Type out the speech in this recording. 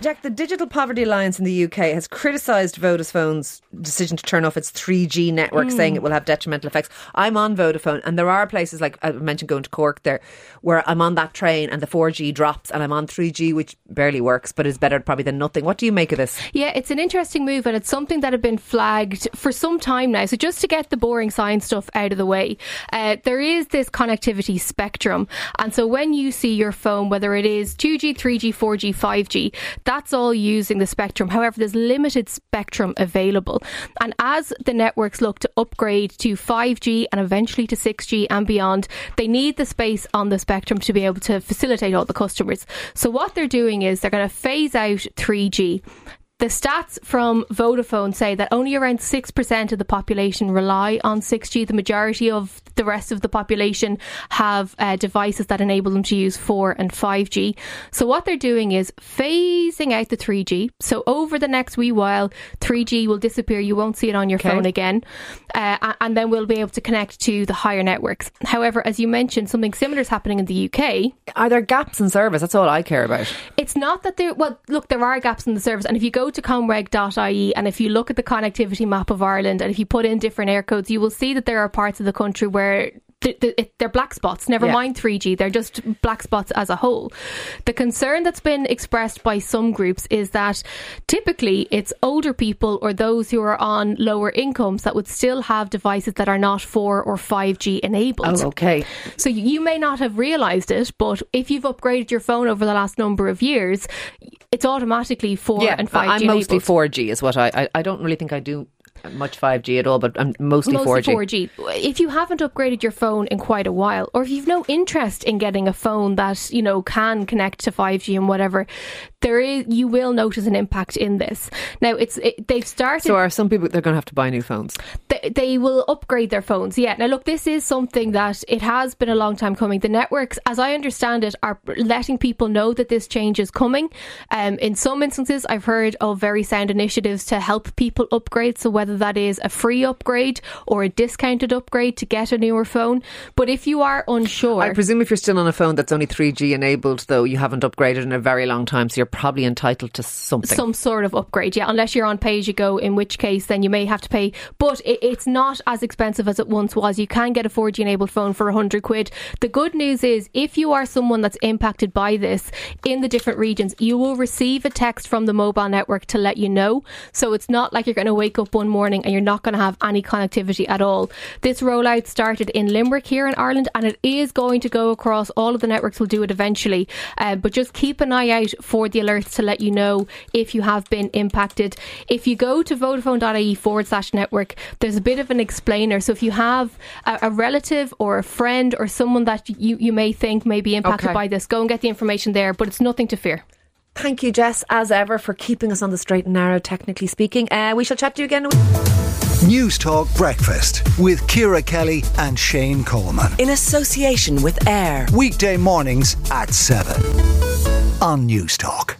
Jack, the Digital Poverty Alliance in the UK has criticised Vodafone's decision to turn off its 3G network, mm. saying it will have detrimental effects. I'm on Vodafone, and there are places like I mentioned going to Cork there, where I'm on that train and the 4G drops, and I'm on 3G, which barely works, but is better probably than nothing. What do you make of this? Yeah, it's an interesting move, and it's something that had been flagged for some time now. So just to get the boring science stuff out of the way, uh, there is this connectivity spectrum, and so when you see your phone, whether it is 2G, 3G, 4G, 5G, that's all using the spectrum. However, there's limited spectrum available. And as the networks look to upgrade to 5G and eventually to 6G and beyond, they need the space on the spectrum to be able to facilitate all the customers. So what they're doing is they're going to phase out 3G. The stats from Vodafone say that only around 6% of the population rely on 6G. The majority of the rest of the population have uh, devices that enable them to use 4 and 5G. So, what they're doing is phasing out the 3G. So, over the next wee while, 3G will disappear. You won't see it on your okay. phone again. Uh, and then we'll be able to connect to the higher networks. However, as you mentioned, something similar is happening in the UK. Are there gaps in service? That's all I care about. It's not that there, well, look, there are gaps in the service. And if you go to comreg.ie and if you look at the connectivity map of Ireland and if you put in different air codes, you will see that there are parts of the country where they're black spots. Never yeah. mind 3G, they're just black spots as a whole. The concern that's been expressed by some groups is that typically it's older people or those who are on lower incomes that would still have devices that are not 4 or 5G enabled. Oh, okay. So you may not have realised it, but if you've upgraded your phone over the last number of years, it's automatically 4 yeah, and 5G. I'm mostly 4G, is what I, I, I don't really think I do much 5G at all, but I'm mostly, mostly 4G. 4G. If you haven't upgraded your phone in quite a while, or if you've no interest in getting a phone that you know can connect to 5G and whatever, there is you will notice an impact in this. Now it's it, they've started. So are some people they're going to have to buy new phones? They, they will upgrade their phones. Yeah. Now look, this is something that it has been a long time coming. The networks, as I understand it, are letting people know that this change is coming. Um, in some instances, I've heard of very sound initiatives to help people upgrade. So whether that is a free upgrade or a discounted upgrade to get a newer phone. But if you are unsure, I presume if you're still on a phone that's only 3G enabled, though you haven't upgraded in a very long time, so you're probably entitled to something. Some sort of upgrade, yeah, unless you're on pay as you go, in which case then you may have to pay. But it, it's not as expensive as it once was. You can get a 4G enabled phone for 100 quid. The good news is if you are someone that's impacted by this in the different regions, you will receive a text from the mobile network to let you know. So it's not like you're going to wake up one morning and you're not going to have any connectivity at all. This rollout started in Limerick here in Ireland and it is going to go across all of the networks will do it eventually. Uh, but just keep an eye out for the alerts to let you know if you have been impacted. If you go to vodafone.ie forward slash network, there's a bit of an explainer. So if you have a, a relative or a friend or someone that you, you may think may be impacted okay. by this, go and get the information there, but it's nothing to fear. Thank you, Jess, as ever, for keeping us on the straight and narrow, technically speaking. Uh, we shall chat to you again. News Talk Breakfast with Ciara Kelly and Shane Coleman. In association with AIR. Weekday mornings at 7 on News Talk.